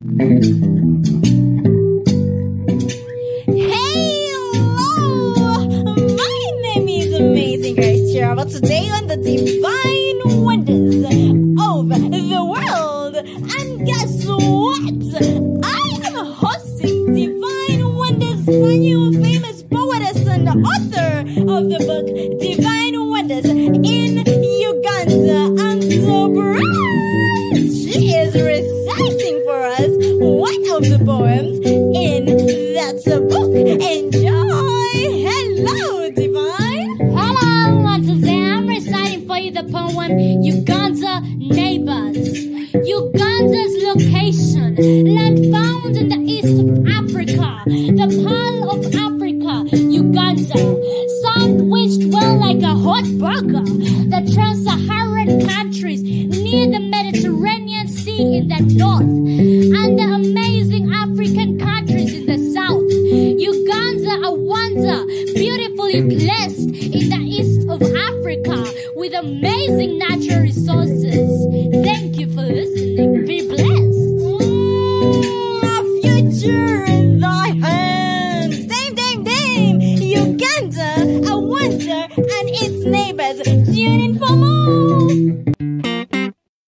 Hello! My name is Amazing Grace Gerald. Today on the Divine Wonders of the World. And guess what? I am hosting Divine Wonders, a new famous poetess and author of the book us one of the poems in that book. Enjoy! Hello, Divine! Hello, again, I'm reciting for you the poem Uganda Neighbors. Uganda's location, land found in the east of Africa, the Pearl of Africa, Uganda, sandwiched well like a hot burger. The trans-Saharan countries near the Mediterranean Sea in the north, Gaza, beautifully mm. blessed in the east of Africa with amazing natural resources. Thank you for listening. Be blessed. Mm, our future in thy hands. Dame, dame, dame. Uganda, a wonder, and its neighbors. Tune in for more.